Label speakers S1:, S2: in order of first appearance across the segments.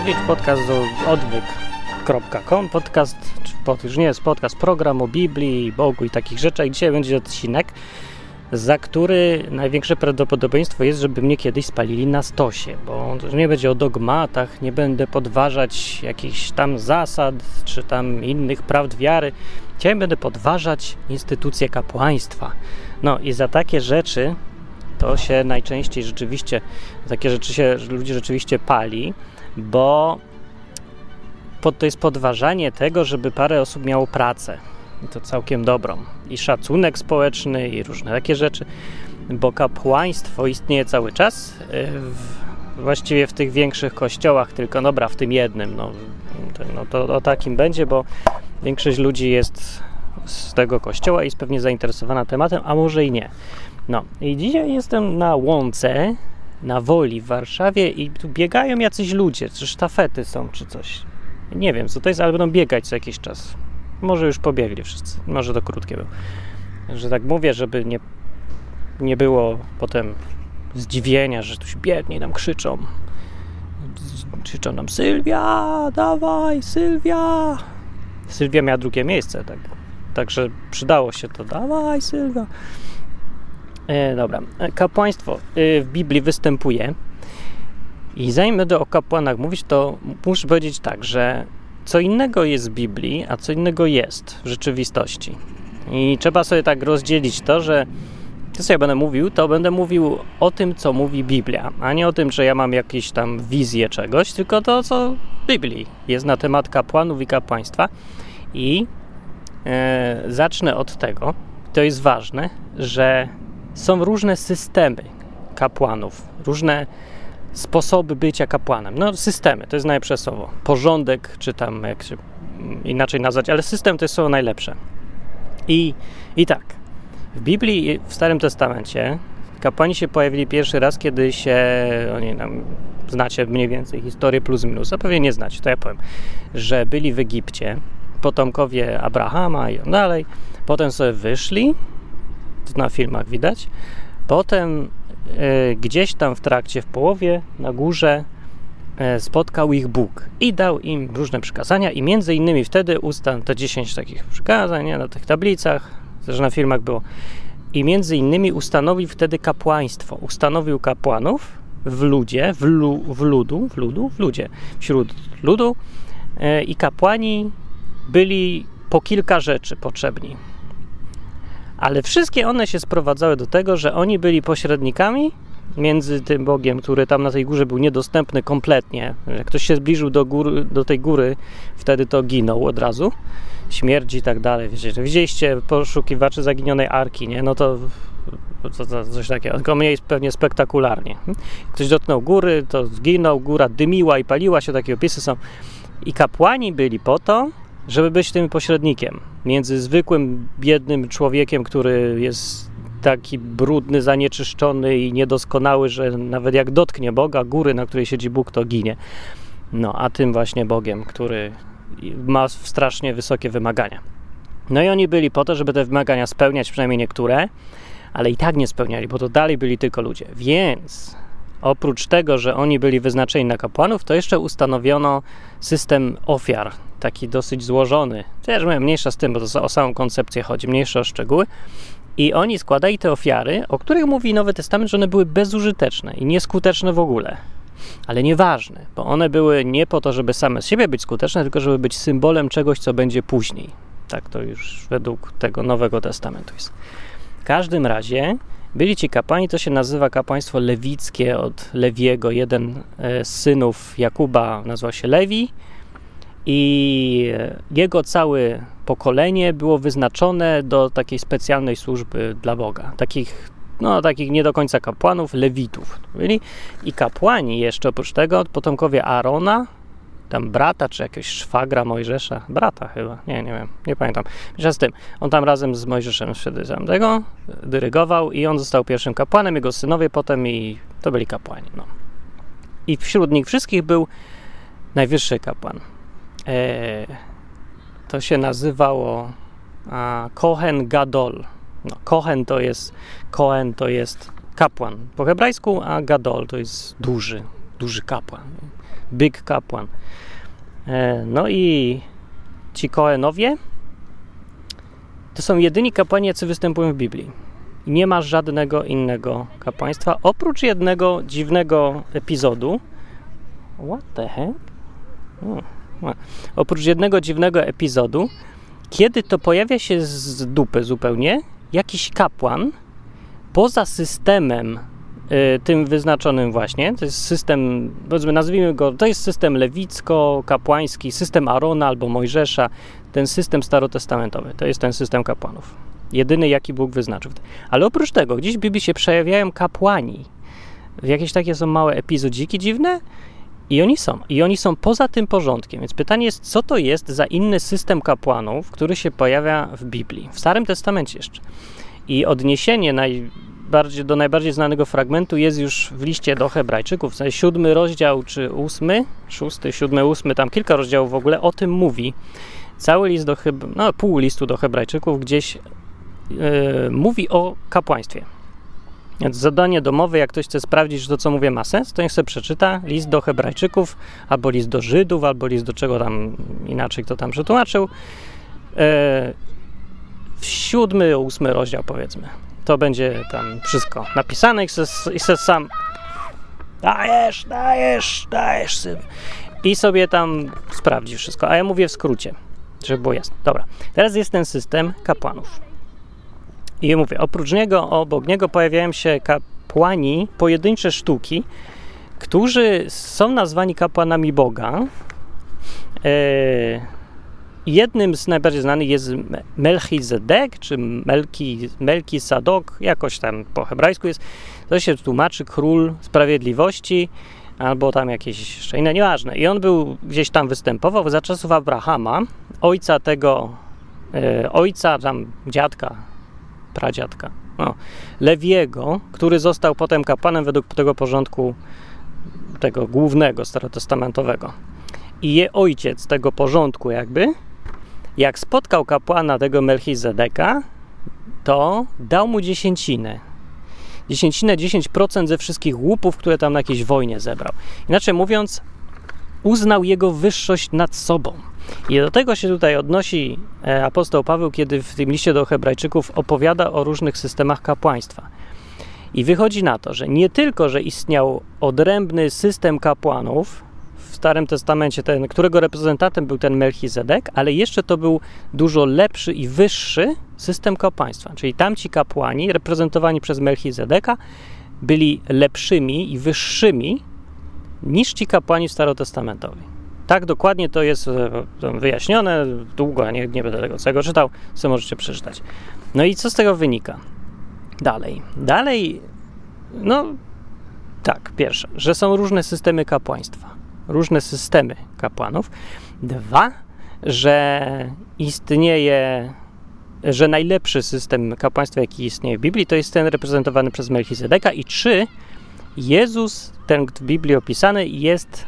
S1: Lechowicz, podcast odwyk.com, podcast, pod, już nie jest podcast, program o Biblii, Bogu i takich rzeczach. I dzisiaj będzie odcinek, za który największe prawdopodobieństwo jest, żeby mnie kiedyś spalili na stosie, bo nie będzie o dogmatach, nie będę podważać jakichś tam zasad, czy tam innych prawd wiary. Dzisiaj będę podważać instytucje kapłaństwa. No i za takie rzeczy to się najczęściej rzeczywiście, takie rzeczy się ludzi rzeczywiście pali, bo pod, to jest podważanie tego, żeby parę osób miało pracę. I to całkiem dobrą. I szacunek społeczny, i różne takie rzeczy, bo kapłaństwo istnieje cały czas. W, właściwie w tych większych kościołach, tylko dobra, w tym jednym. No, to, no to o takim będzie, bo większość ludzi jest z tego kościoła i jest pewnie zainteresowana tematem, a może i nie. No i dzisiaj jestem na łące, na Woli w Warszawie i tu biegają jacyś ludzie, czy sztafety są, czy coś. Nie wiem, co to jest, ale będą biegać co jakiś czas. Może już pobiegli wszyscy, może to krótkie było. Że tak mówię, żeby nie, nie było potem zdziwienia, że tu się biegnie i nam krzyczą. Krzyczą nam Sylwia, dawaj, Sylwia. Sylwia miała drugie miejsce, tak. Także przydało się to. Dawaj, Sylwia. E, dobra, kapłaństwo w Biblii występuje. I zanim będę o kapłanach mówić, to muszę powiedzieć tak, że co innego jest w Biblii, a co innego jest w rzeczywistości. I trzeba sobie tak rozdzielić to, że to, co ja będę mówił, to będę mówił o tym, co mówi Biblia, a nie o tym, że ja mam jakieś tam wizję czegoś, tylko to, co w Biblii jest na temat kapłanów i kapłaństwa. I e, zacznę od tego, to jest ważne, że są różne systemy kapłanów, różne sposoby bycia kapłanem. No, systemy to jest najlepsze słowo. Porządek, czy tam jak się inaczej nazwać, ale system to jest słowo najlepsze. I, I tak, w Biblii, w Starym Testamencie kapłani się pojawili pierwszy raz, kiedy się, oni tam, znacie mniej więcej historię plus minus, a pewnie nie znacie, to ja powiem, że byli w Egipcie, potomkowie Abrahama i dalej, potem sobie wyszli, na filmach widać. Potem e, gdzieś tam w trakcie, w połowie, na górze e, spotkał ich Bóg i dał im różne przykazania i między innymi wtedy ustan te 10 takich przykazań nie, na tych tablicach, też na filmach było, i między innymi ustanowił wtedy kapłaństwo. Ustanowił kapłanów w ludzie, w, lu, w ludu, w ludu, w ludzie, wśród ludu e, i kapłani byli po kilka rzeczy potrzebni ale wszystkie one się sprowadzały do tego, że oni byli pośrednikami między tym Bogiem, który tam na tej górze był niedostępny kompletnie. Jak ktoś się zbliżył do, góry, do tej góry, wtedy to ginął od razu. Śmierć i tak dalej. Widzieliście poszukiwaczy zaginionej arki, nie? No to, to, to coś takiego, tylko mniej pewnie spektakularnie. Ktoś dotknął góry, to zginął, góra dymiła i paliła się, takie opisy są. I kapłani byli po to, żeby być tym pośrednikiem między zwykłym, biednym człowiekiem, który jest taki brudny, zanieczyszczony i niedoskonały, że nawet jak dotknie Boga, góry, na której siedzi Bóg, to ginie. No, a tym właśnie Bogiem, który ma strasznie wysokie wymagania. No i oni byli po to, żeby te wymagania spełniać, przynajmniej niektóre, ale i tak nie spełniali, bo to dalej byli tylko ludzie. Więc oprócz tego, że oni byli wyznaczeni na kapłanów, to jeszcze ustanowiono system ofiar, taki dosyć złożony. Też mniejsza z tym, bo to o samą koncepcję chodzi, mniejsza o szczegóły. I oni składali te ofiary, o których mówi Nowy Testament, że one były bezużyteczne i nieskuteczne w ogóle. Ale nieważne, bo one były nie po to, żeby same z siebie być skuteczne, tylko żeby być symbolem czegoś, co będzie później. Tak to już według tego Nowego Testamentu jest. W każdym razie byli ci kapłani, to się nazywa kapłaństwo lewickie od Lewiego. Jeden z synów Jakuba nazywał się Lewi, i jego całe pokolenie było wyznaczone do takiej specjalnej służby dla Boga. Takich, no, takich nie do końca kapłanów, lewitów. Byli. I kapłani jeszcze oprócz tego, potomkowie Aarona, tam brata, czy jakiegoś szwagra Mojżesza, brata chyba, nie, nie wiem, nie pamiętam. Mniejsza z tym, on tam razem z Mojżeszem wtedy tego dyrygował i on został pierwszym kapłanem, jego synowie potem i to byli kapłani. No. I wśród nich wszystkich był najwyższy kapłan, to się nazywało Kohen Gadol. No, Kohen to jest to jest kapłan po hebrajsku, a Gadol to jest duży, duży kapłan. big kapłan. E, no i ci Koenowie to są jedyni kapłani, jacy występują w Biblii. Nie ma żadnego innego kapłaństwa, oprócz jednego dziwnego epizodu. What the heck? O, oprócz jednego dziwnego epizodu, kiedy to pojawia się z dupy zupełnie jakiś kapłan poza systemem y, tym wyznaczonym właśnie, to jest system, powiedzmy, nazwijmy go, to jest system lewicko-kapłański, system Arona albo Mojżesza, ten system starotestamentowy, to jest ten system kapłanów. Jedyny, jaki Bóg wyznaczył. Ale oprócz tego, gdzieś w Biblii się przejawiają kapłani. Jakieś takie są małe epizodziki dziwne, i oni są. I oni są poza tym porządkiem. Więc pytanie jest, co to jest za inny system kapłanów, który się pojawia w Biblii, w Starym Testamencie jeszcze. I odniesienie najbardziej, do najbardziej znanego fragmentu jest już w liście do Hebrajczyków. W sensie siódmy rozdział, czy ósmy, szósty, siódmy, ósmy, tam kilka rozdziałów w ogóle o tym mówi. Cały list do no pół listu do Hebrajczyków gdzieś yy, mówi o kapłaństwie. Więc zadanie domowe, jak ktoś chce sprawdzić, że to co mówię ma sens, to niech sobie przeczyta list do Hebrajczyków, albo list do Żydów, albo list do czego tam inaczej kto tam przetłumaczył. E, w siódmy, ósmy rozdział powiedzmy. To będzie tam wszystko napisane i se, sam dajesz, dajesz, dajesz sobie. I sobie tam sprawdzi wszystko. A ja mówię w skrócie, żeby było jasne. Dobra, teraz jest ten system kapłanów. I mówię, oprócz niego, obok niego pojawiają się kapłani, pojedyncze sztuki, którzy są nazwani kapłanami Boga. E, jednym z najbardziej znanych jest Melchizedek, czy Melki, Melki Sadok, jakoś tam po hebrajsku jest. To się tłumaczy król sprawiedliwości, albo tam jakieś jeszcze inne, nieważne. I on był gdzieś tam występował za czasów Abrahama, ojca tego, e, ojca tam dziadka pradziadka, no, Lewiego, który został potem kapłanem według tego porządku tego głównego starotestamentowego. I je ojciec tego porządku jakby, jak spotkał kapłana tego Melchizedeka, to dał mu dziesięcinę. Dziesięcinę, 10% ze wszystkich łupów, które tam na jakiejś wojnie zebrał. Inaczej mówiąc, uznał jego wyższość nad sobą. I do tego się tutaj odnosi e, apostoł Paweł, kiedy w tym liście do Hebrajczyków opowiada o różnych systemach kapłaństwa. I wychodzi na to, że nie tylko, że istniał odrębny system kapłanów w Starym Testamencie, ten, którego reprezentantem był ten Melchizedek, ale jeszcze to był dużo lepszy i wyższy system kapłaństwa. Czyli tamci kapłani, reprezentowani przez Melchizedeka, byli lepszymi i wyższymi niż ci kapłani starotestamentowi. Tak dokładnie to jest e, wyjaśnione, długo, nie, nie będę tego całego czytał, co możecie przeczytać. No i co z tego wynika? Dalej. Dalej, no tak, pierwsze, że są różne systemy kapłaństwa, różne systemy kapłanów. Dwa, że istnieje, że najlepszy system kapłaństwa, jaki istnieje w Biblii, to jest ten reprezentowany przez Melchizedeka. I trzy, Jezus, ten w Biblii opisany, jest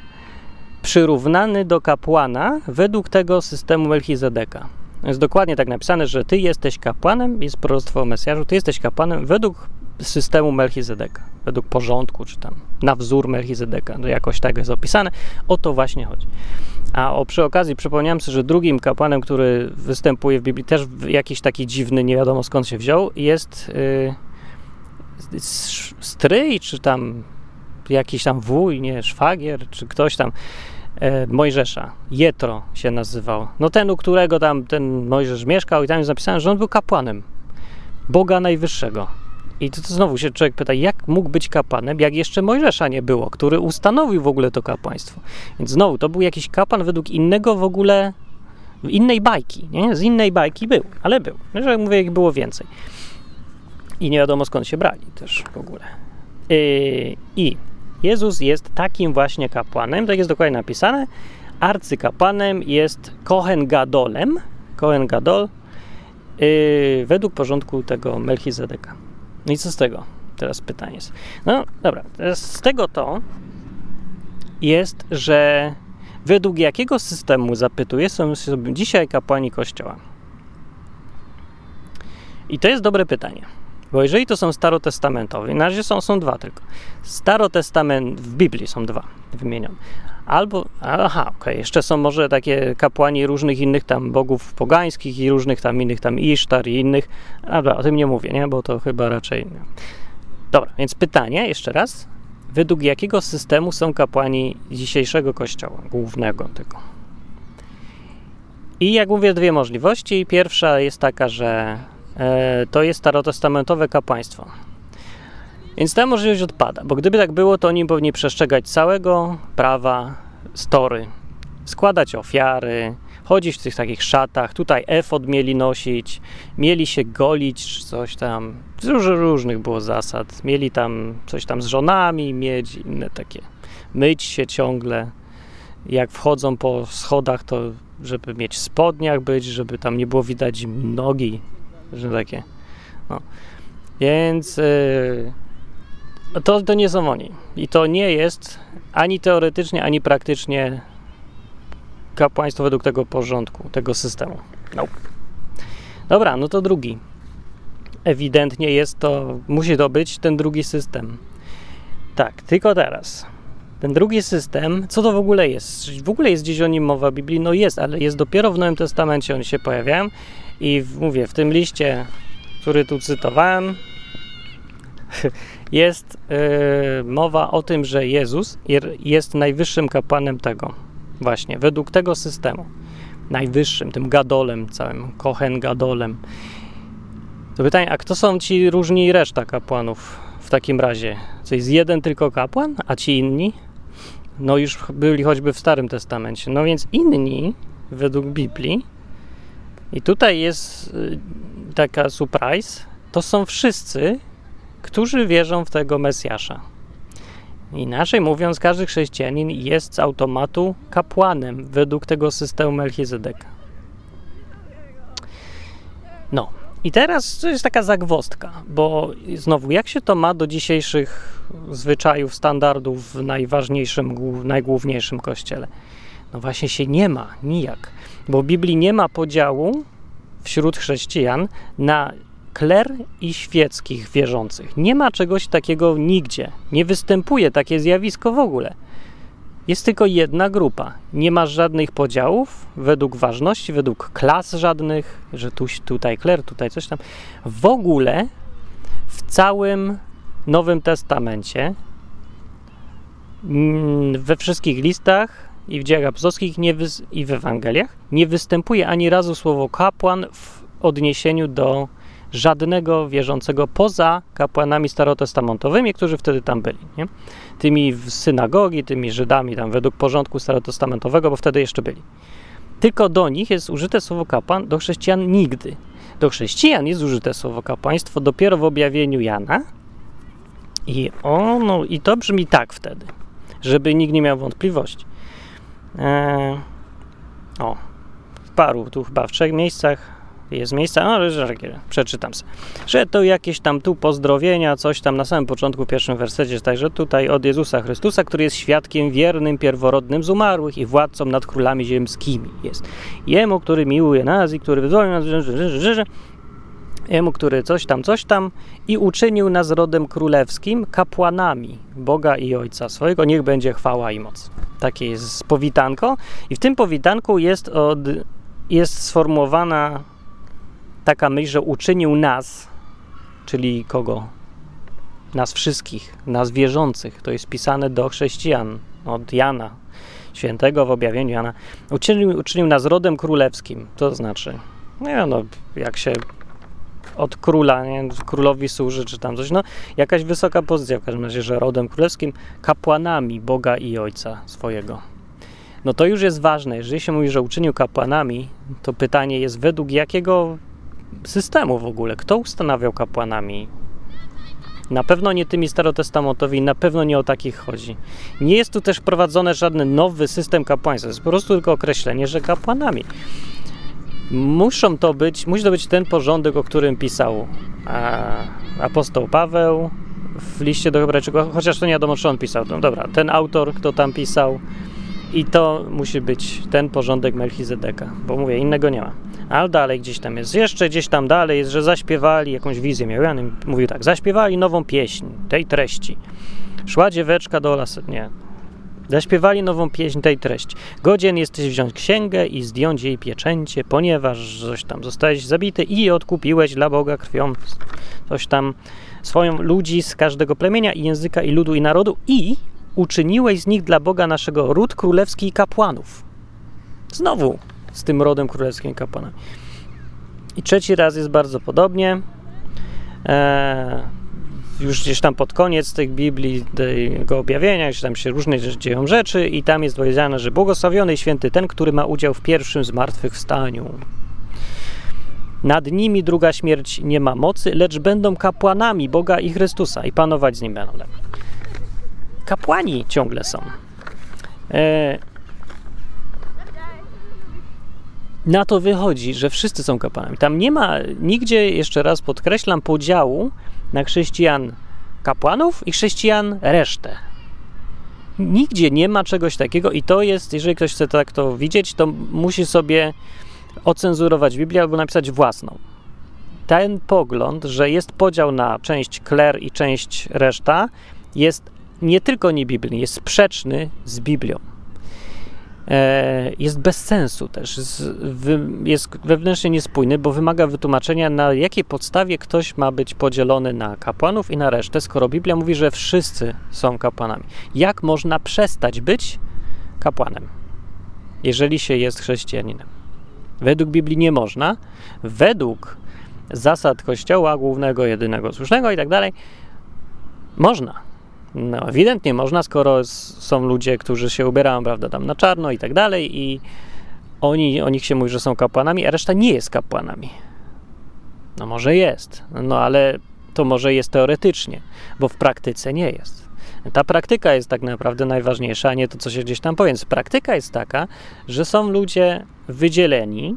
S1: przyrównany do kapłana według tego systemu Melchizedeka. Jest dokładnie tak napisane, że ty jesteś kapłanem, jest proroctwo o Mesjaszu, ty jesteś kapłanem według systemu Melchizedeka, według porządku, czy tam na wzór Melchizedeka, jakoś tak jest opisane. O to właśnie chodzi. A o, przy okazji przypomniałem sobie, że drugim kapłanem, który występuje w Biblii, też jakiś taki dziwny, nie wiadomo skąd się wziął, jest yy, stryj, czy tam jakiś tam wuj, nie, szwagier, czy ktoś tam Mojżesza. Jetro się nazywał. No ten, u którego tam ten Mojżesz mieszkał i tam jest napisane, że on był kapłanem Boga Najwyższego. I to, to znowu się człowiek pyta, jak mógł być kapłanem, jak jeszcze Mojżesza nie było, który ustanowił w ogóle to kapłaństwo. Więc znowu, to był jakiś kapłan według innego w ogóle, innej bajki, nie? Z innej bajki był, ale był. Że jak mówię, ich było więcej. I nie wiadomo skąd się brali też w ogóle. Yy, I Jezus jest takim właśnie kapłanem, tak jest dokładnie napisane. Arcykapłanem jest Kohen Gadolem, Kohen Gadol, yy, według porządku tego Melchizedeka. No i co z tego? Teraz pytanie jest. No dobra, z tego to jest, że według jakiego systemu, zapytuję, są dzisiaj kapłani Kościoła? I to jest dobre pytanie, Bo jeżeli to są starotestamentowe, na razie są, są dwa tylko. Starotestament w Biblii są dwa wymienione. Albo, aha, okej, okay, jeszcze są może takie kapłani różnych innych tam bogów pogańskich i różnych tam innych tam Isztar i innych. Dobra, o tym nie mówię, nie? Bo to chyba raczej... Nie. Dobra, więc pytanie jeszcze raz. Według jakiego systemu są kapłani dzisiejszego kościoła, głównego tego? I jak mówię, dwie możliwości. Pierwsza jest taka, że to jest starotestamentowe kapłaństwo. Więc ta możliwość odpada, bo gdyby tak było, to oni powinni przestrzegać całego prawa story, składać ofiary, chodzić w tych takich szatach, tutaj efod mieli nosić, mieli się golić, czy coś tam. Dużo różnych było zasad. Mieli tam coś tam z żonami mieć, inne takie. Myć się ciągle. Jak wchodzą po schodach, to żeby mieć w spodniach być, żeby tam nie było widać nogi, że takie. No. Więc yy, to, to nie są oni. I to nie jest ani teoretycznie, ani praktycznie kapłaństwo według tego porządku, tego systemu. No. Dobra, no to drugi. Ewidentnie jest to, musi to być ten drugi system. Tak, tylko teraz. Ten drugi system, co to w ogóle jest? W ogóle jest gdzieś o nim mowa w Biblii? No jest, ale jest dopiero w Nowym Testamencie, oni się pojawiają. I mówię, w tym liście, który tu cytowałem, jest yy, mowa o tym, że Jezus jest najwyższym kapłanem tego, właśnie, według tego systemu. Najwyższym, tym gadolem całym, kochen gadolem. To pytanie, a kto są ci różni reszta kapłanów w takim razie? Co jest jeden tylko kapłan, a ci inni? No już byli choćby w Starym Testamencie. No więc inni, według Biblii, i tutaj jest y, taka surprise, to są wszyscy, którzy wierzą w tego Mesjasza. Inaczej mówiąc, każdy chrześcijanin jest z automatu kapłanem według tego systemu Melchizedeka. No, i teraz to jest taka zagwostka, bo znowu, jak się to ma do dzisiejszych zwyczajów, standardów w najważniejszym, najgłówniejszym kościele? No właśnie się nie ma, nijak, bo w Biblii nie ma podziału wśród chrześcijan na kler i świeckich wierzących. Nie ma czegoś takiego nigdzie. Nie występuje takie zjawisko w ogóle. Jest tylko jedna grupa. Nie ma żadnych podziałów według ważności, według klas żadnych, że tu, tutaj kler, tutaj coś tam. W ogóle w całym Nowym Testamencie, mm, we wszystkich listach i w dziejach apostolskich i w Ewangeliach nie występuje ani razu słowo kapłan w odniesieniu do żadnego wierzącego poza kapłanami starotestamentowymi, którzy wtedy tam byli. Nie? Tymi z synagogi, tymi Żydami tam według porządku starotestamentowego, bo wtedy jeszcze byli. Tylko do nich jest użyte słowo kapłan, do chrześcijan nigdy. Do chrześcijan jest użyte słowo kapłaństwo dopiero w objawieniu Jana. I ono, i to brzmi tak wtedy, żeby nikt nie miał wątpliwości. Eee, o, w paru, tu chyba w trzech miejscach jest miejsce, no, że przeczytam sobie, że to jakieś tam tu pozdrowienia, coś tam na samym początku, pierwszym wersecie, także tutaj od Jezusa Chrystusa, który jest świadkiem wiernym, pierworodnym z umarłych i władcą nad królami ziemskimi jest. Jemu, który miłuje nas i który wyzwolił nas, jemu, który coś tam, coś tam i uczynił nas rodem królewskim, kapłanami Boga i Ojca swojego, niech będzie chwała i moc. Takie jest powitanko i w tym powitanku jest, od, jest sformułowana taka myśl, że uczynił nas, czyli kogo? Nas wszystkich, nas wierzących. To jest pisane do chrześcijan od Jana, świętego w objawieniu Jana. Uczynił, uczynił nas rodem królewskim. To znaczy, nie no, jak się od króla, nie, królowi służy, czy tam coś, no jakaś wysoka pozycja w każdym razie, że rodem królewskim, kapłanami Boga i Ojca swojego. No to już jest ważne. Jeżeli się mówi, że uczynił kapłanami, to pytanie jest według jakiego systemu w ogóle. Kto ustanawiał kapłanami? Na pewno nie tymi starotestamentowymi, na pewno nie o takich chodzi. Nie jest tu też prowadzony żaden nowy system kapłaństwa, jest po prostu tylko określenie, że kapłanami. Muszą to być, musi to być ten porządek, o którym pisał apostoł Paweł w liście do Hebrajczyków, chociaż to nie wiadomo, czy on pisał. No dobra, ten autor, kto tam pisał, i to musi być ten porządek Melchizedeka, bo mówię, innego nie ma. Ale dalej gdzieś tam jest, jeszcze gdzieś tam dalej jest, że zaśpiewali jakąś wizję. Miał Jan mówił tak, zaśpiewali nową pieśń tej treści. Szła dzieweczka do lasu, nie. Zaśpiewali nową pieśń tej treści. Godzien jesteś wziąć księgę i zdjąć jej pieczęcie, ponieważ coś tam zostałeś zabity i odkupiłeś dla Boga krwią coś tam swoją ludzi z każdego plemienia i języka i ludu i narodu i uczyniłeś z nich dla Boga naszego ród królewski i kapłanów. Znowu z tym rodem królewskim i kapłanami. I trzeci raz jest bardzo podobnie. Eee, już gdzieś tam pod koniec tej Biblii, tego objawienia, gdzieś tam się różne dzieją rzeczy i tam jest powiedziane, że błogosławiony święty ten, który ma udział w pierwszym zmartwychwstaniu. Nad nimi druga śmierć nie ma mocy, lecz będą kapłanami Boga i Chrystusa i panować z nim będą. Kapłani ciągle są. E, na to wychodzi, że wszyscy są kapłanami. Tam nie ma nigdzie, jeszcze raz podkreślam, podziału na chrześcijan kapłanów i chrześcijan resztę. Nigdzie nie ma czegoś takiego i to jest, jeżeli ktoś chce tak to widzieć, to musi sobie ocenzurować Biblię albo napisać własną. Ten pogląd, że jest podział na część kler i część reszta, jest nie tylko niebiblijny, jest sprzeczny z Biblią. E, jest bez sensu też, jest wewnętrznie niespójny, bo wymaga wytłumaczenia, na jakiej podstawie ktoś ma być podzielony na kapłanów i na resztę, skoro Biblia mówi, że wszyscy są kapłanami. Jak można przestać być kapłanem, jeżeli się jest chrześcijaninem? Według Biblii nie można. Według zasad Kościoła głównego, jedynego, słusznego i tak dalej, można no, ewidentnie można, skoro są ludzie, którzy się ubierają, prawda, tam na czarno i tak dalej, i oni, o nich się mówi, że są kapłanami, a reszta nie jest kapłanami. No może jest, no ale to może jest teoretycznie, bo w praktyce nie jest. Ta praktyka jest tak naprawdę najważniejsza, a nie to, co się gdzieś tam powie. Praktyka jest taka, że są ludzie wydzieleni,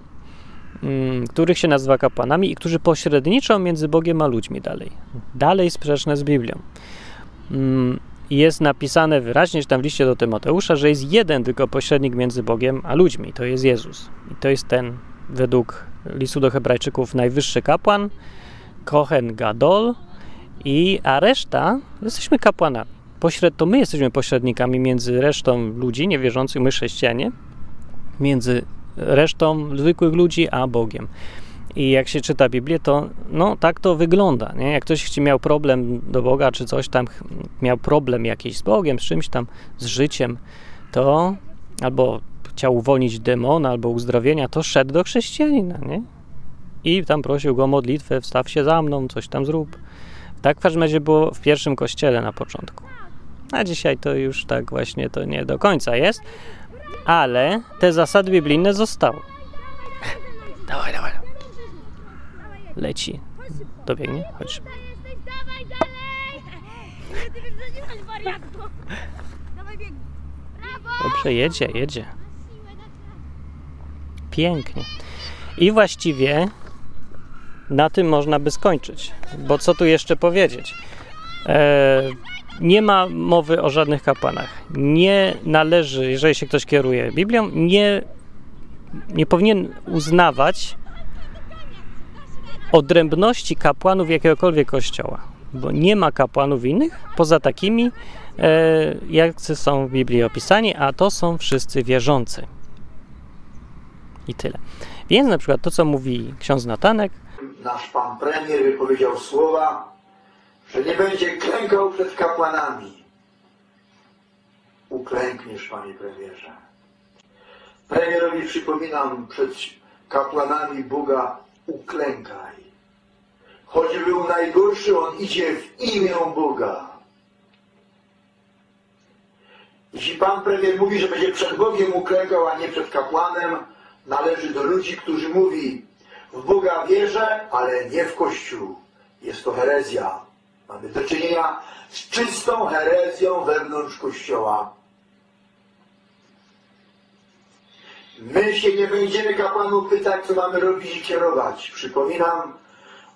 S1: mm, których się nazywa kapłanami i którzy pośredniczą między Bogiem a ludźmi dalej. Dalej sprzeczne z Biblią. Mm, jest napisane wyraźnie, że tam w liście do Tymoteusza, że jest jeden tylko pośrednik między Bogiem a ludźmi. To jest Jezus. I to jest ten, według listu do Hebrajczyków, najwyższy kapłan, Kohen Gadol, i, a reszta jesteśmy kapłanami. Pośred, to my jesteśmy pośrednikami między resztą ludzi niewierzących, my chrześcijanie, między resztą zwykłych ludzi a Bogiem. I jak się czyta Biblię, to no tak to wygląda. Nie? Jak ktoś miał problem do Boga, czy coś tam, miał problem jakiś z Bogiem, z czymś tam, z życiem, to albo chciał uwolnić demona, albo uzdrowienia, to szedł do chrześcijanina, nie? I tam prosił go o modlitwę, wstaw się za mną, coś tam zrób. Tak w każdym razie było w pierwszym kościele na początku. A dzisiaj to już tak właśnie to nie do końca jest, ale te zasady biblijne zostały. dawaj, dawaj leci. Dobiegnie? Chodź. Dobrze, jedzie, jedzie. Pięknie. I właściwie na tym można by skończyć. Bo co tu jeszcze powiedzieć? E, nie ma mowy o żadnych kapłanach. Nie należy, jeżeli się ktoś kieruje Biblią, nie, nie powinien uznawać odrębności kapłanów jakiegokolwiek kościoła, bo nie ma kapłanów innych poza takimi, e, są w Biblii opisani, a to są wszyscy wierzący. I tyle. Więc na przykład to, co mówi ksiądz Natanek.
S2: Nasz pan premier wypowiedział słowa, że nie będzie klękał przed kapłanami. Uklękniesz, panie premierze. Premierowi przypominam przed kapłanami Boga uklękaj. Choć był najgorszy, on idzie w imię Boga. Jeśli Pan premier mówi, że będzie przed Bogiem uklękał, a nie przed kapłanem, należy do ludzi, którzy mówi w Boga wierzę, ale nie w Kościół. Jest to herezja. Mamy do czynienia z czystą herezją wewnątrz Kościoła. My się nie będziemy kapłanów pytać, co mamy robić i kierować. Przypominam,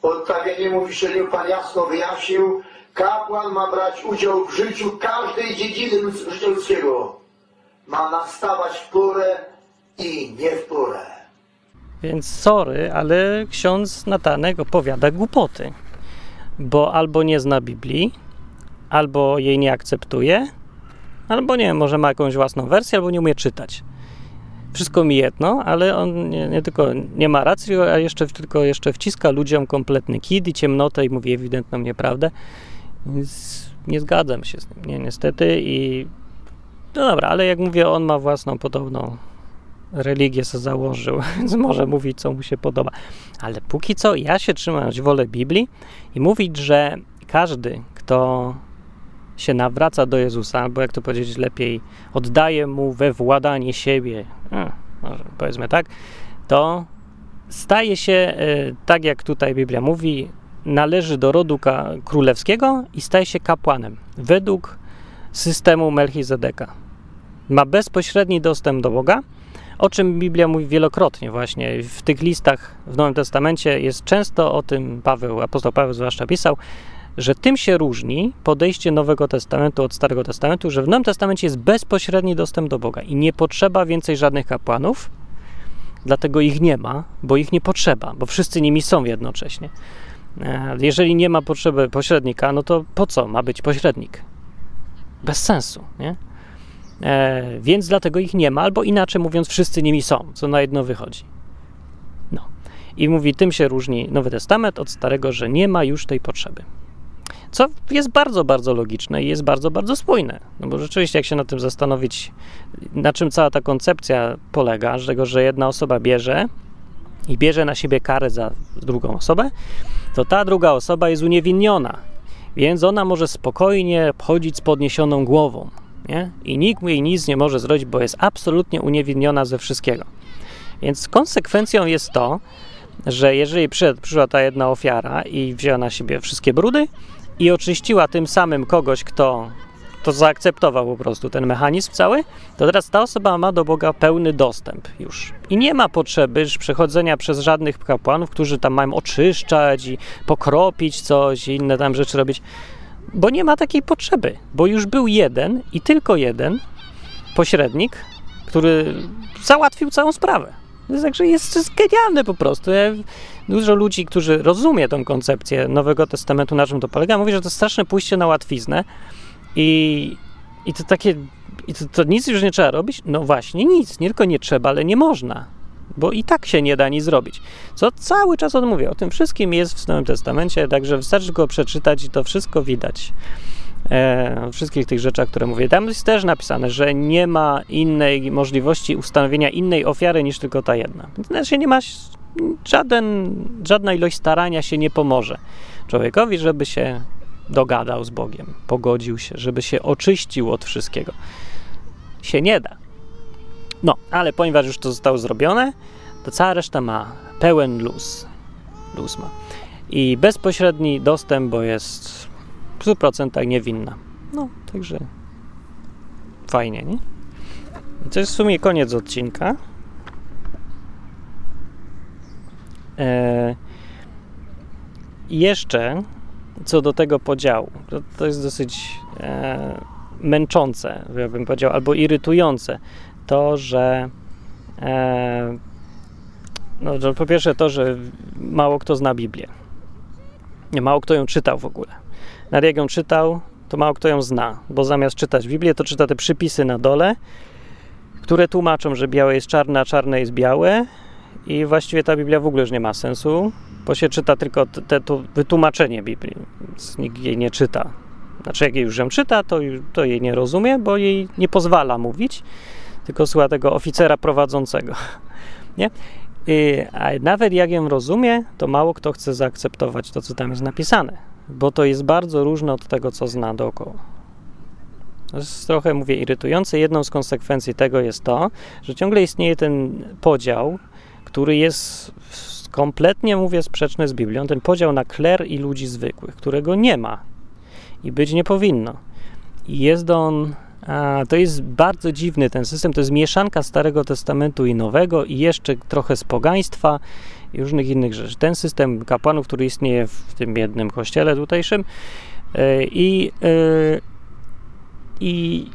S2: odstawieniemu wiszeniu Pan jasno wyjaśnił, kapłan ma brać udział w życiu każdej dziedziny życia ludzkiego. Ma nastawać w porę i nie w porę.
S1: Więc sorry, ale ksiądz Natanek opowiada głupoty, bo albo nie zna Biblii, albo jej nie akceptuje, albo nie może ma jakąś własną wersję, albo nie umie czytać. Wszystko mi jedno, ale on nie, nie tylko nie ma racji, a jeszcze tylko jeszcze wciska ludziom kompletny kid i ciemnotę i mówi ewidentną nieprawdę. Więc nie zgadzam się z tym, nie, niestety i no dobra, ale jak mówię, on ma własną podobną religię sobie założył, więc może mówić, co mu się podoba. Ale póki co ja się trzymać wolę Biblii i mówić, że każdy, kto się nawraca do Jezusa, albo jak to powiedzieć lepiej, oddaje mu we władanie siebie, może powiedzmy tak, to staje się, y, tak jak tutaj Biblia mówi, należy do rodu królewskiego i staje się kapłanem według systemu Melchizedeka. Ma bezpośredni dostęp do Boga, o czym Biblia mówi wielokrotnie właśnie. W tych listach w Nowym Testamencie jest często o tym Paweł, apostoł Paweł zwłaszcza pisał, że tym się różni podejście Nowego Testamentu od Starego Testamentu, że w Nowym Testamencie jest bezpośredni dostęp do Boga i nie potrzeba więcej żadnych kapłanów, dlatego ich nie ma, bo ich nie potrzeba, bo wszyscy nimi są jednocześnie. E, jeżeli nie ma potrzeby pośrednika, no to po co ma być pośrednik? Bez sensu, nie? E, więc dlatego ich nie ma, albo inaczej mówiąc, wszyscy nimi są, co na jedno wychodzi. No. I mówi, tym się różni Nowy Testament od Starego, że nie ma już tej potrzeby. Co jest bardzo, bardzo logiczne i jest bardzo, bardzo spójne. No bo rzeczywiście, jak się na tym zastanowić, na czym cała ta koncepcja polega, że tego, że jedna osoba bierze i bierze na siebie karę za drugą osobę, to ta druga osoba jest uniewinniona, więc ona może spokojnie chodzić z podniesioną głową. Nie? I nikt jej nic nie może zrobić, bo jest absolutnie uniewinniona ze wszystkiego. Więc konsekwencją jest to, że jeżeli przyszła ta jedna ofiara i wzięła na siebie wszystkie brudy i oczyściła tym samym kogoś, kto to zaakceptował po prostu ten mechanizm cały, to teraz ta osoba ma do Boga pełny dostęp już. I nie ma potrzeby przechodzenia przez żadnych kapłanów, którzy tam mają oczyszczać i pokropić coś i inne tam rzeczy robić, bo nie ma takiej potrzeby, bo już był jeden i tylko jeden pośrednik, który załatwił całą sprawę. Także jest, jest genialne po prostu. Dużo ludzi, którzy rozumie tą koncepcję Nowego Testamentu, na czym to polega, mówi, że to straszne pójście na łatwiznę, i, i to takie, i to, to nic już nie trzeba robić? No właśnie, nic, nie tylko nie trzeba, ale nie można, bo i tak się nie da nic zrobić. Co cały czas odmówię, o tym wszystkim jest w Nowym Testamencie, także wystarczy go przeczytać i to wszystko widać. E, wszystkich tych rzeczach, które mówię. Tam jest też napisane, że nie ma innej możliwości ustanowienia innej ofiary niż tylko ta jedna. Znaczy nie ma żaden, żadna ilość starania się nie pomoże człowiekowi, żeby się dogadał z Bogiem, pogodził się, żeby się oczyścił od wszystkiego. Się nie da. No, ale ponieważ już to zostało zrobione, to cała reszta ma pełen luz. Luz ma. I bezpośredni dostęp, bo jest w 100% niewinna. No, także fajnie, nie? To jest w sumie koniec odcinka. Eee, jeszcze co do tego podziału. To, to jest dosyć e, męczące, ja bym powiedział, albo irytujące. To, że e, no, po pierwsze to, że mało kto zna Biblię. Mało kto ją czytał w ogóle. Nawet jak ją czytał, to mało kto ją zna, bo zamiast czytać Biblię, to czyta te przypisy na dole, które tłumaczą, że białe jest czarne, a czarne jest białe i właściwie ta Biblia w ogóle już nie ma sensu, bo się czyta tylko te, to wytłumaczenie Biblii, więc nikt jej nie czyta. Znaczy, jak jej już czyta, to, to jej nie rozumie, bo jej nie pozwala mówić, tylko słucha tego oficera prowadzącego. Nie? I, a nawet jak ją rozumie, to mało kto chce zaakceptować to, co tam jest napisane, bo to jest bardzo różne od tego, co zna dookoła. To jest trochę, mówię, irytujące. Jedną z konsekwencji tego jest to, że ciągle istnieje ten podział, który jest kompletnie, mówię, sprzeczny z Biblią, ten podział na kler i ludzi zwykłych, którego nie ma i być nie powinno. I jest on, a, to jest bardzo dziwny ten system, to jest mieszanka Starego Testamentu i Nowego i jeszcze trochę z pogaństwa i różnych innych rzeczy. Ten system kapłanów, który istnieje w tym jednym kościele tutejszym e, i, e, i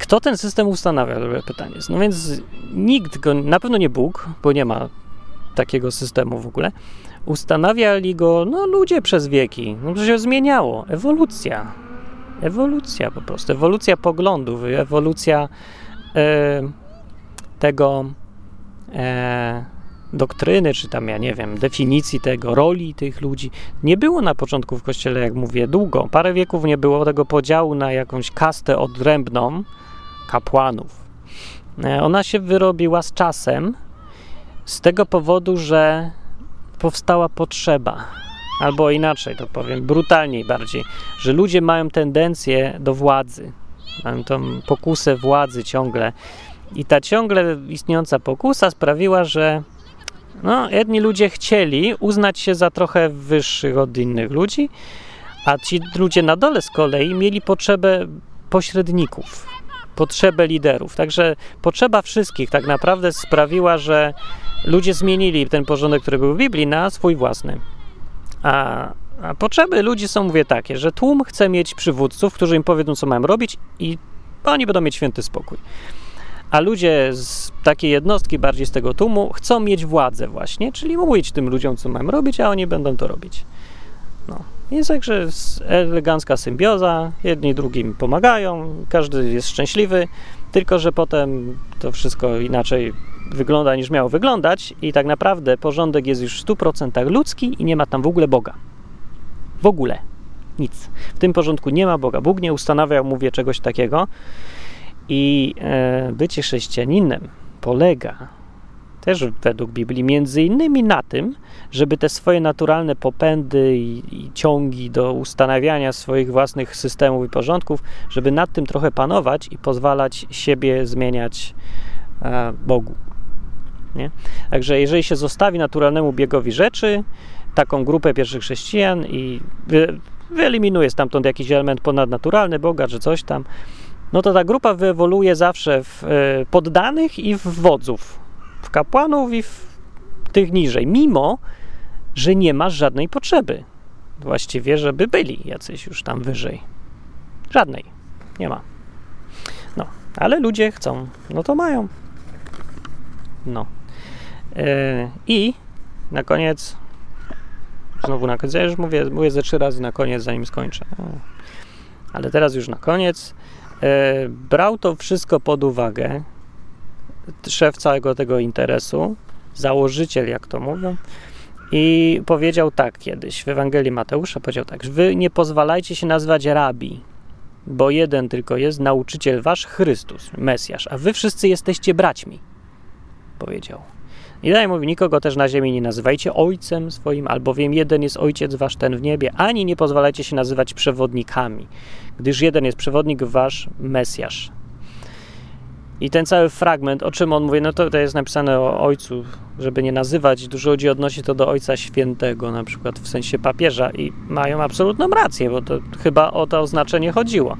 S1: kto ten system ustanawia? Dobre pytanie. No więc nikt go, na pewno nie Bóg, bo nie ma takiego systemu w ogóle. Ustanawiali go no, ludzie przez wieki. No, to się zmieniało. Ewolucja. Ewolucja po prostu. Ewolucja poglądów, ewolucja e, tego e, doktryny, czy tam, ja nie wiem, definicji tego, roli tych ludzi. Nie było na początku w kościele, jak mówię, długo. Parę wieków nie było tego podziału na jakąś kastę odrębną kapłanów. E, ona się wyrobiła z czasem z tego powodu, że powstała potrzeba. Albo inaczej to powiem, brutalniej bardziej, że ludzie mają tendencję do władzy, mają tą pokusę władzy ciągle. I ta ciągle istniejąca pokusa sprawiła, że no, jedni ludzie chcieli uznać się za trochę wyższych od innych ludzi, a ci ludzie na dole z kolei mieli potrzebę pośredników, potrzebę liderów. Także potrzeba wszystkich tak naprawdę sprawiła, że ludzie zmienili ten porządek, który był w Biblii, na swój własny. A, a potrzeby ludzi są, mówię, takie, że tłum chce mieć przywódców, którzy im powiedzą, co mają robić i oni będą mieć święty spokój. A ludzie z takiej jednostki, bardziej z tego tłumu, chcą mieć władzę właśnie, czyli mówić tym ludziom, co mają robić, a oni będą to robić. No. Jest także elegancka symbioza, jedni drugim pomagają, każdy jest szczęśliwy, tylko że potem to wszystko inaczej wygląda niż miało wyglądać i tak naprawdę porządek jest już w 100% ludzki i nie ma tam w ogóle Boga. W ogóle. Nic. W tym porządku nie ma Boga. Bóg nie ustanawiał, mówię, czegoś takiego. I e, bycie chrześcijaninem polega też według Biblii między innymi na tym, żeby te swoje naturalne popędy i, i, ciągi do ustanawiania swoich własnych systemów i porządków, żeby nad tym trochę panować i pozwalać siebie zmieniać e, Bogu. Nie? Także jeżeli się zostawi naturalnemu biegowi rzeczy, taką grupę pierwszych chrześcijan i wy, wyeliminuje stamtąd jakiś element ponadnaturalny, Boga czy coś tam, no to ta grupa wyewoluuje zawsze w e, poddanych i w wodzów, w kapłanów i w tych niżej, mimo że nie ma żadnej potrzeby właściwie, żeby byli jacyś już tam wyżej. Żadnej. Nie ma. No, ale ludzie chcą, no to mają. No. Yy, I na koniec, znowu na koniec, ja już mówię, mówię ze trzy razy na koniec, zanim skończę. Ale teraz już na koniec. E, brał to wszystko pod uwagę, szef całego tego interesu, założyciel, jak to mówią, i powiedział tak kiedyś w Ewangelii Mateusza: powiedział tak, wy nie pozwalajcie się nazwać rabi, bo jeden tylko jest nauczyciel wasz, Chrystus, Mesjasz, a wy wszyscy jesteście braćmi. Powiedział. I dalej mówi, nikogo też na ziemi nie nazywajcie ojcem swoim, albowiem jeden jest ojciec wasz ten w niebie, ani nie pozwalajcie się nazywać przewodnikami, gdyż jeden jest przewodnik wasz, Mesjasz. I ten cały fragment, o czym on mówi, no to tutaj jest napisane o ojcu, żeby nie nazywać, dużo ludzi odnosi to do ojca świętego, na przykład w sensie papieża i mają absolutną rację, bo to chyba o to oznaczenie chodziło.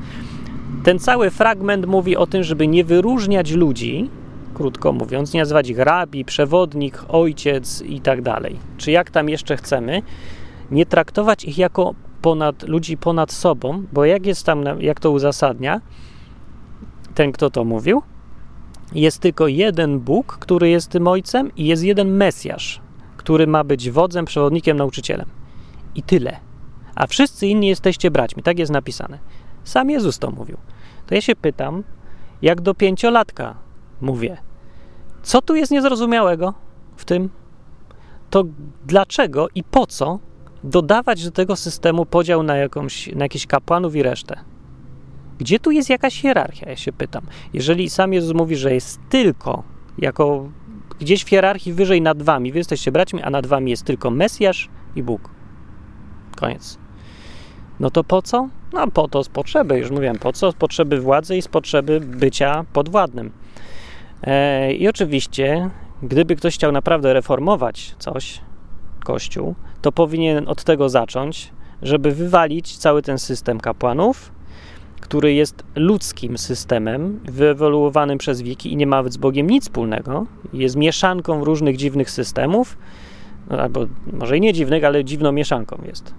S1: Ten cały fragment mówi o tym, żeby nie wyróżniać ludzi, krótko mówiąc, nie nazywać ich rabi, przewodnik, ojciec i tak dalej. Czy jak tam jeszcze chcemy, nie traktować ich jako ponad, ludzi ponad sobą, bo jak jest tam, jak to uzasadnia, ten, kto to mówił, jest tylko jeden Bóg, który jest tym ojcem, i jest jeden Mesjasz, który ma być wodzem, przewodnikiem, nauczycielem. I tyle. A wszyscy inni jesteście braćmi. Tak jest napisane. Sam Jezus to mówił. To ja się pytam, jak do pięciolatka mówię, co tu jest niezrozumiałego w tym? To dlaczego i po co dodawać do tego systemu podział na, jakąś, na jakichś kapłanów i resztę? Gdzie tu jest jakaś hierarchia, ja się pytam. Jeżeli sam Jezus mówi, że jest tylko jako gdzieś w hierarchii wyżej nad wami, wy jesteście braćmi, a nad wami jest tylko Mesjasz i Bóg. Koniec. No to po co? No po to z potrzeby, już mówiłem, po co? Z potrzeby władzy i z potrzeby bycia podwładnym. E, I oczywiście, gdyby ktoś chciał naprawdę reformować coś, Kościół, to powinien od tego zacząć, żeby wywalić cały ten system kapłanów, który jest ludzkim systemem, wyewoluowanym przez wieki i nie ma z Bogiem nic wspólnego, jest mieszanką różnych dziwnych systemów, no, albo może i nie dziwnych, ale dziwną mieszanką jest.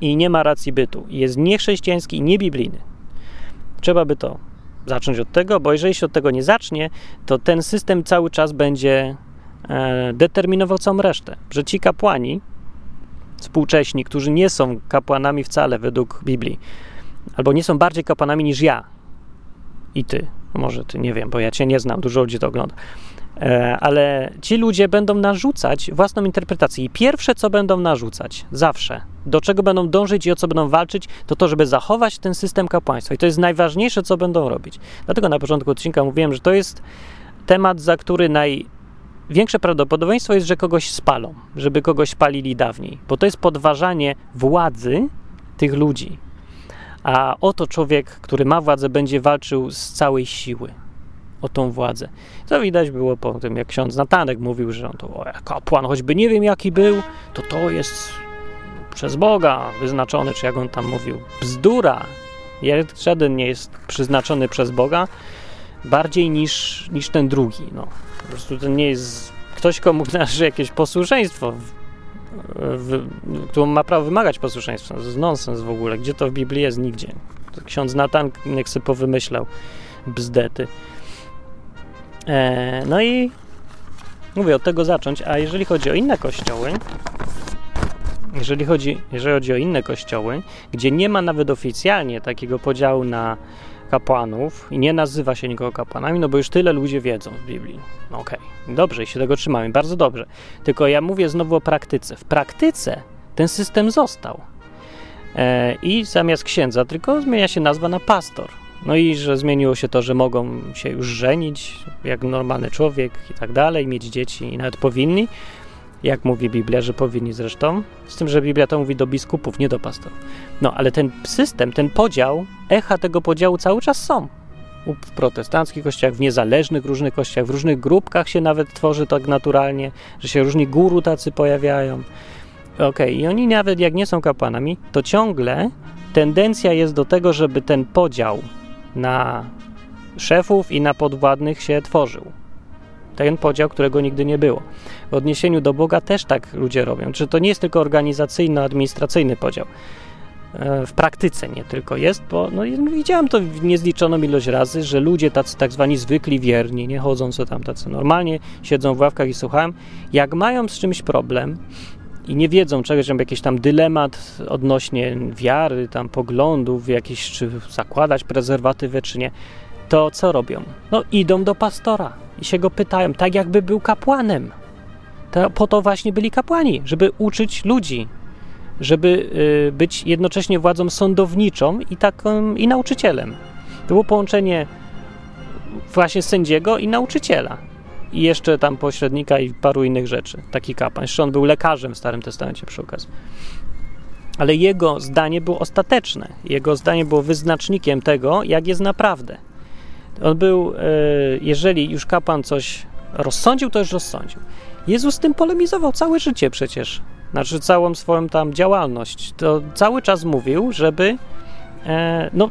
S1: I nie ma racji bytu. Jest niechrześcijański i niebiblijny. Trzeba by to zacząć od tego, bo jeżeli się od tego nie zacznie, to ten system cały czas będzie e, determinował całą resztę. Że ci kapłani współcześni, którzy nie są kapłanami wcale według Biblii, albo nie są bardziej kapłanami niż ja i ty, może ty, nie wiem, bo ja cię nie znam, dużo ludzi to ogląda, e, ale ci ludzie będą narzucać własną interpretację. I pierwsze, co będą narzucać, zawsze, do czego będą dążyć i o co będą walczyć, to to, żeby zachować ten system kapłaństwa. I to jest najważniejsze, co będą robić. Dlatego na początku odcinka mówiłem, że to jest temat, za który największe prawdopodobieństwo jest, że kogoś spalą, żeby kogoś spalili dawniej, bo to jest podważanie władzy tych ludzi. A oto człowiek, który ma władzę, będzie walczył z całej siły o tą władzę. To widać było po tym, jak ksiądz Natanek mówił, że on to o, kapłan, choćby nie wiem jaki był, to to jest przez Boga wyznaczony, czy jak on tam mówił, bzdura. Żaden nie jest przyznaczony przez Boga bardziej niż, niż ten drugi. No. Po prostu to nie jest ktoś, komu należy jakieś posłuszeństwo, którą ma prawo wymagać posłuszeństwa. To jest nonsens w ogóle. Gdzie to w Biblii jest? Nigdzie. To ksiądz Natan niech sobie powymyślał bzdety. E, no i mówię, od tego zacząć. A jeżeli chodzi o inne kościoły, jeżeli chodzi, jeżeli chodzi o inne kościoły, gdzie nie ma nawet oficjalnie takiego podziału na kapłanów i nie nazywa się nikogo kapłanami, no bo już tyle ludzie wiedzą w Biblii. No okej, okay. dobrze i się tego trzymamy, bardzo dobrze. Tylko ja mówię znowu o praktyce. W praktyce ten system został. E, I zamiast księdza tylko zmienia się nazwa na pastor. No i że zmieniło się to, że mogą się już żenić jak normalny człowiek i tak dalej, mieć dzieci i nawet powinni jak mówi Biblia, że powinni zresztą, z tym, że Biblia to mówi do biskupów, nie do pastorów. No, ale ten system, ten podział, echa tego podziału cały czas są. W protestanckich kościołach, w niezależnych różnych kościołach, w różnych grupkach się nawet tworzy tak naturalnie, że się różni guru tacy pojawiają. Okej, okay. i oni nawet jak nie są kapłanami, to ciągle tendencja jest do tego, żeby ten podział na szefów i na podwładnych się tworzył ten podział, którego nigdy nie było. W odniesieniu do Boga też tak ludzie robią. Czy to nie jest tylko organizacyjno-administracyjny podział? E, w praktyce nie tylko jest, bo no, widziałem to niezliczoną ilość razy, że ludzie tacy tak zwani zwykli wierni, nie chodzą co tam tacy normalnie, siedzą w ławkach i słuchają, jak mają z czymś problem i nie wiedzą czegoś, że jakiś tam dylemat odnośnie wiary, tam poglądów, jakiś czy zakładać prezerwatywę, czy nie, to co robią? No idą do pastora i się go pytają, tak jakby był kapłanem. To, po to właśnie byli kapłani, żeby uczyć ludzi, żeby y, być jednocześnie władzą sądowniczą i, taką, i nauczycielem. To było połączenie właśnie sędziego i nauczyciela. I jeszcze tam pośrednika i paru innych rzeczy. Taki kapłan. Jeszcze on był lekarzem w Starym Testamencie przy okazji. Ale jego zdanie było ostateczne. Jego zdanie było wyznacznikiem tego, jak jest naprawdę. On był, e, jeżeli już kapłan coś rozsądził, to już rozsądził. Jezus tym polemizował całe życie przecież. Znaczy całą swoją tam działalność. To cały czas mówił, żeby e, no,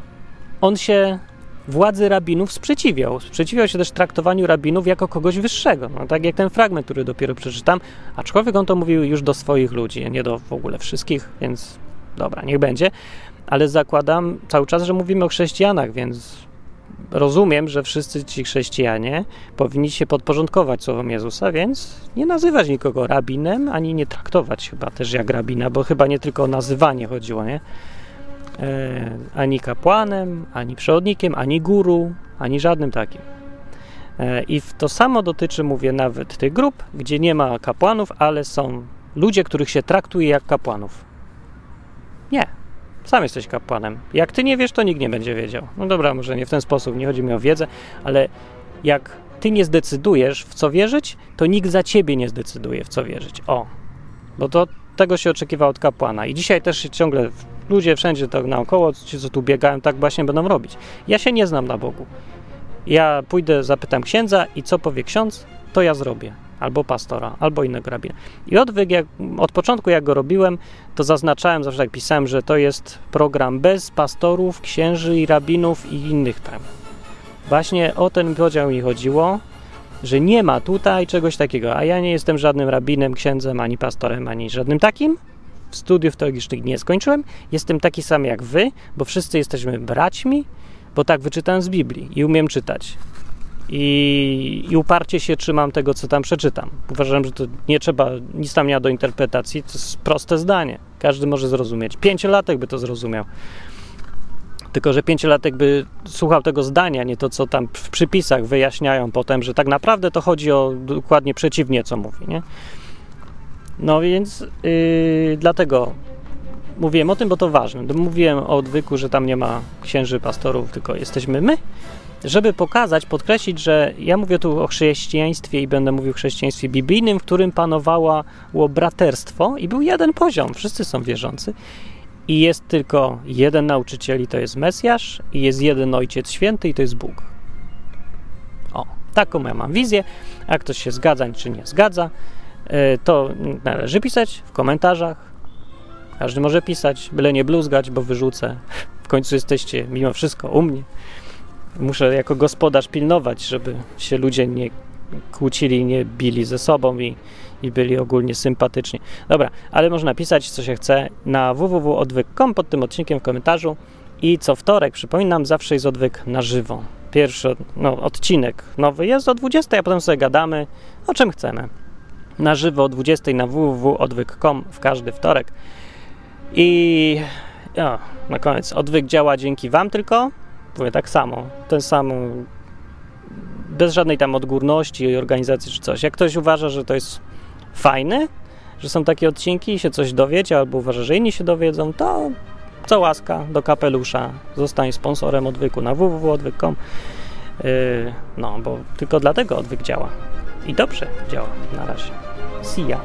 S1: on się władzy rabinów sprzeciwiał. Sprzeciwiał się też traktowaniu rabinów jako kogoś wyższego. No, tak jak ten fragment, który dopiero przeczytam. Aczkolwiek on to mówił już do swoich ludzi, nie do w ogóle wszystkich, więc dobra, niech będzie. Ale zakładam cały czas, że mówimy o chrześcijanach, więc rozumiem, że wszyscy ci chrześcijanie powinni się podporządkować słowom Jezusa, więc nie nazywać nikogo rabinem, ani nie traktować chyba też jak rabina, bo chyba nie tylko o nazywanie chodziło, nie? E, ani kapłanem, ani przewodnikiem, ani guru, ani żadnym takim. E, I to samo dotyczy, mówię, nawet tych grup, gdzie nie ma kapłanów, ale są ludzie, których się traktuje jak kapłanów. Nie, sam jesteś kapłanem. Jak ty nie wiesz, to nikt nie będzie wiedział. No dobra, może nie w ten sposób, nie chodzi mi o wiedzę, ale jak ty nie zdecydujesz, w co wierzyć, to nikt za ciebie nie zdecyduje, w co wierzyć. O, bo to tego się oczekiwa od kapłana. I dzisiaj też ciągle ludzie wszędzie tak naokoło, ci co tu biegają, tak właśnie będą robić. Ja się nie znam na Bogu. Ja pójdę, zapytam księdza i co powie ksiądz, to ja zrobię albo pastora, albo innego rabina. I jak, od początku jak go robiłem, to zaznaczałem, zawsze tak pisałem, że to jest program bez pastorów, księży i rabinów i innych tam. Właśnie o ten podział mi chodziło, że nie ma tutaj czegoś takiego, a ja nie jestem żadnym rabinem, księdzem, ani pastorem, ani żadnym takim. Studiów teologicznych nie skończyłem. Jestem taki sam jak wy, bo wszyscy jesteśmy braćmi, bo tak wyczytałem z Biblii i umiem czytać. I, I uparcie się trzymam tego, co tam przeczytam. Uważam, że to nie trzeba, nic tam nie ma do interpretacji, to jest proste zdanie. Każdy może zrozumieć. Pięciolatek by to zrozumiał. Tylko, że pięciolatek by słuchał tego zdania, nie to, co tam w przypisach wyjaśniają potem, że tak naprawdę to chodzi o dokładnie przeciwnie, co mówi, nie? No więc yy, dlatego mówiłem o tym, bo to ważne. Mówiłem o odwyku, że tam nie ma księży pastorów, tylko jesteśmy my, żeby pokazać, podkreślić, że ja mówię tu o chrześcijaństwie i będę mówił o chrześcijaństwie biblijnym, w którym panowało braterstwo i był jeden poziom, wszyscy są wierzący i jest tylko jeden nauczyciel i to jest Mesjasz i jest jeden Ojciec Święty i to jest Bóg. O, taką ja mam wizję, a ktoś się zgadza czy nie zgadza, e, to należy pisać w komentarzach. Każdy może pisać, byle nie bluzgać, bo wyrzucę. W końcu jesteście mimo wszystko u mnie. Muszę jako gospodarz pilnować, żeby się ludzie nie kłócili, nie bili ze sobą i, i byli ogólnie sympatyczni. Dobra, ale można pisać, co się chce na www.odwyk.com pod tym odcinkiem w komentarzu i co wtorek, przypominam, zawsze jest odwyk na żywo. Pierwszy no, odcinek nowy jest o 20, a potem sobie gadamy o czym chcemy. Na żywo o 20 na www.odwyk.com w każdy wtorek. I o, na koniec, odwyk działa dzięki Wam tylko, Mówię tak samo, ten sam, bez żadnej tam odgórności, organizacji czy coś. Jak ktoś uważa, że to jest fajne, że są takie odcinki i się coś dowiecie, albo uważa, że inni się dowiedzą, to co łaska do kapelusza, zostań sponsorem odwyku na www.odwyk.com. Yy, no, bo tylko dlatego odwyk działa. I dobrze działa na razie. See ya.